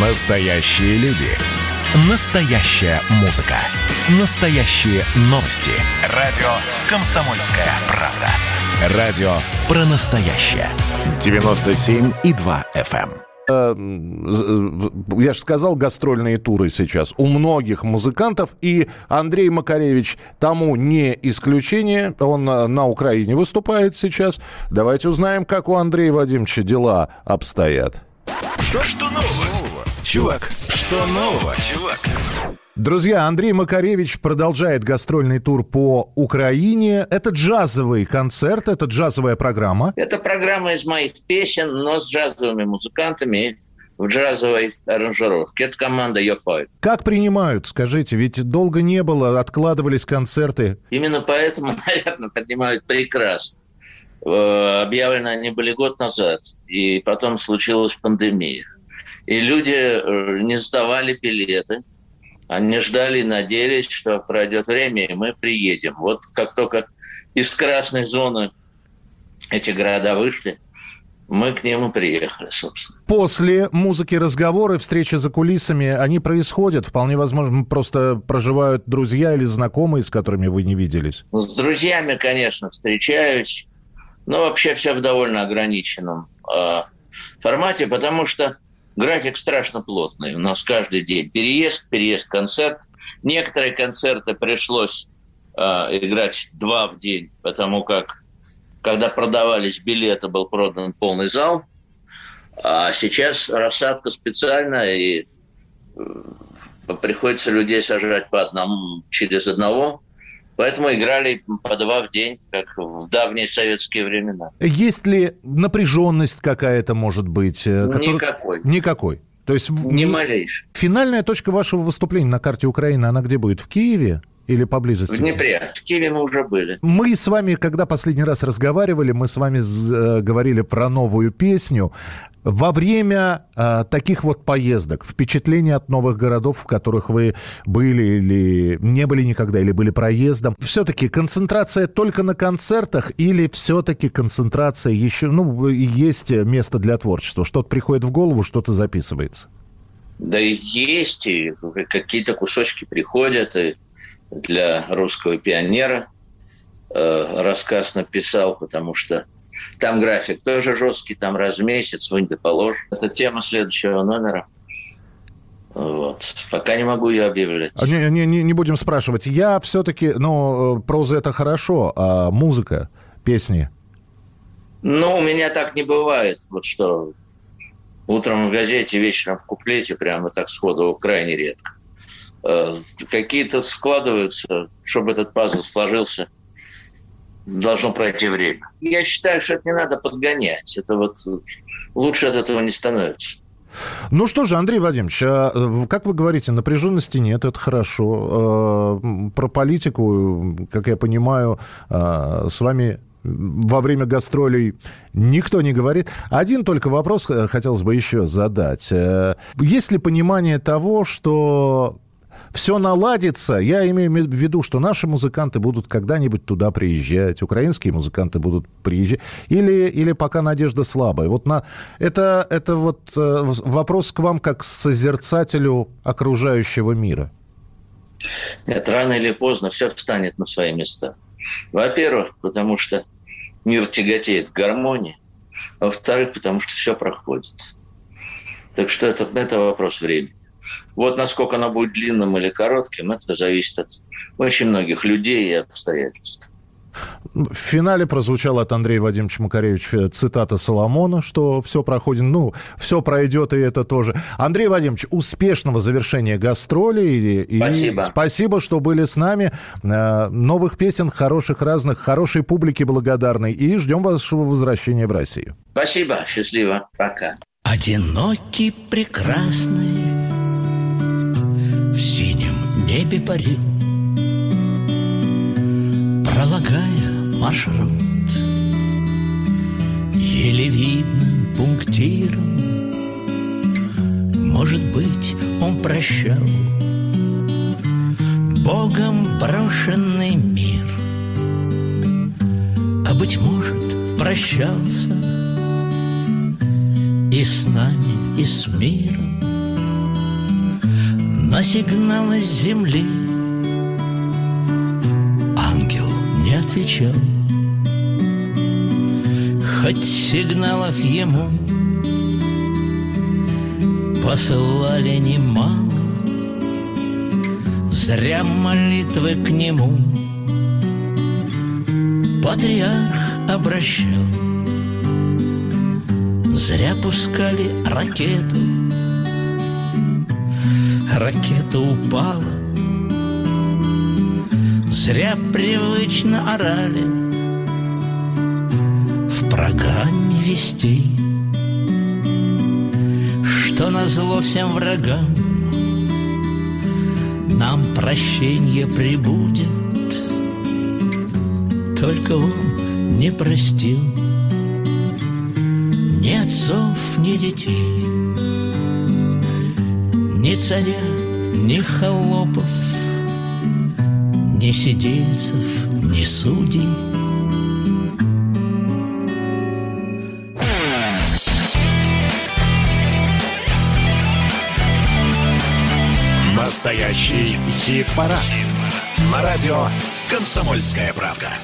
Настоящие люди. Настоящая музыка. Настоящие новости. Радио «Комсомольская правда». Радио про настоящее. 97,2 FM. я же сказал, гастрольные туры сейчас у многих музыкантов, и Андрей Макаревич тому не исключение. Он э, на Украине выступает сейчас. Давайте узнаем, как у Андрея Вадимовича дела обстоят. Что, что нового, чувак? Что нового, чувак? Друзья, Андрей Макаревич продолжает гастрольный тур по Украине. Это джазовый концерт, это джазовая программа. Это программа из моих песен, но с джазовыми музыкантами в джазовой аранжировке. Это команда Your Five. Как принимают, скажите, ведь долго не было, откладывались концерты. Именно поэтому, наверное, принимают прекрасно. Э, объявлены они были год назад, и потом случилась пандемия. И люди э, не сдавали билеты, они ждали надеялись, что пройдет время, и мы приедем. Вот как только из красной зоны эти города вышли, мы к нему приехали, собственно. После музыки разговоры, встречи за кулисами, они происходят? Вполне возможно, просто проживают друзья или знакомые, с которыми вы не виделись? С друзьями, конечно, встречаюсь. Но вообще все в довольно ограниченном э, формате, потому что график страшно плотный. У нас каждый день переезд, переезд, концерт. Некоторые концерты пришлось э, играть два в день, потому как когда продавались билеты, был продан полный зал. А сейчас рассадка специальная, и э, приходится людей сажать по одному, через одного. Поэтому играли по два в день, как в давние советские времена. Есть ли напряженность какая-то, может быть? Э, который... Никакой. Никакой. То есть ни малейшей. Финальная точка вашего выступления на карте Украины, она где будет? В Киеве? Или поблизости? В Днепре. В Киеве мы уже были. Мы с вами, когда последний раз разговаривали, мы с вами э, говорили про новую песню. Во время э, таких вот поездок, впечатления от новых городов, в которых вы были или не были никогда, или были проездом, все-таки концентрация только на концертах или все-таки концентрация еще, ну, есть место для творчества? Что-то приходит в голову, что-то записывается? Да есть, и какие-то кусочки приходят, и для русского пионера э, рассказ написал, потому что там график тоже жесткий, там раз в месяц, вынь да положь. Это тема следующего номера. Вот. Пока не могу ее объявлять. А, не, не, не будем спрашивать. Я все-таки, ну, проза это хорошо, а музыка, песни? Ну, у меня так не бывает. Вот что утром в газете, вечером в куплете, прямо так сходу крайне редко. Э, какие-то складываются, чтобы этот пазл сложился, должно пройти время. Я считаю, что это не надо подгонять. Это вот лучше от этого не становится. Ну что же, Андрей Вадимович, а, э, как вы говорите, напряженности нет, это хорошо. Э, про политику, как я понимаю, с вами во время гастролей никто не говорит. Один только вопрос хотелось бы еще задать. Есть ли понимание того, что все наладится. Я имею в виду, что наши музыканты будут когда-нибудь туда приезжать, украинские музыканты будут приезжать, или, или пока надежда слабая. Вот на, это, это вот э, вопрос к вам как созерцателю окружающего мира. Нет, рано или поздно все встанет на свои места. Во-первых, потому что мир тяготеет к гармонии, во-вторых, потому что все проходит. Так что это, это вопрос времени. Вот насколько оно будет длинным или коротким, это зависит от очень многих людей и обстоятельств. В финале прозвучала от Андрея Вадимовича Макаревича цитата Соломона, что все проходит, ну, все пройдет, и это тоже. Андрей Вадимович, успешного завершения гастролей. И, спасибо. И спасибо, что были с нами. Э, новых песен, хороших разных, хорошей публики благодарной. И ждем вашего возвращения в Россию. Спасибо, счастливо, пока. Одинокий, прекрасный небе парил, Пролагая маршрут Еле видным пунктиром Может быть, он прощал Богом брошенный мир А быть может, прощался И с нами, и с миром на сигналы земли. Ангел не отвечал. Хоть сигналов ему Посылали немало Зря молитвы к нему Патриарх обращал. Зря пускали ракету Ракета упала. Зря привычно орали В программе вести Что назло всем врагам Нам прощение прибудет. Только он не простил Ни отцов, ни детей Ни царя, ни холопов Ни сидельцев, ни судей Настоящий хит-парад. На радио «Комсомольская правда».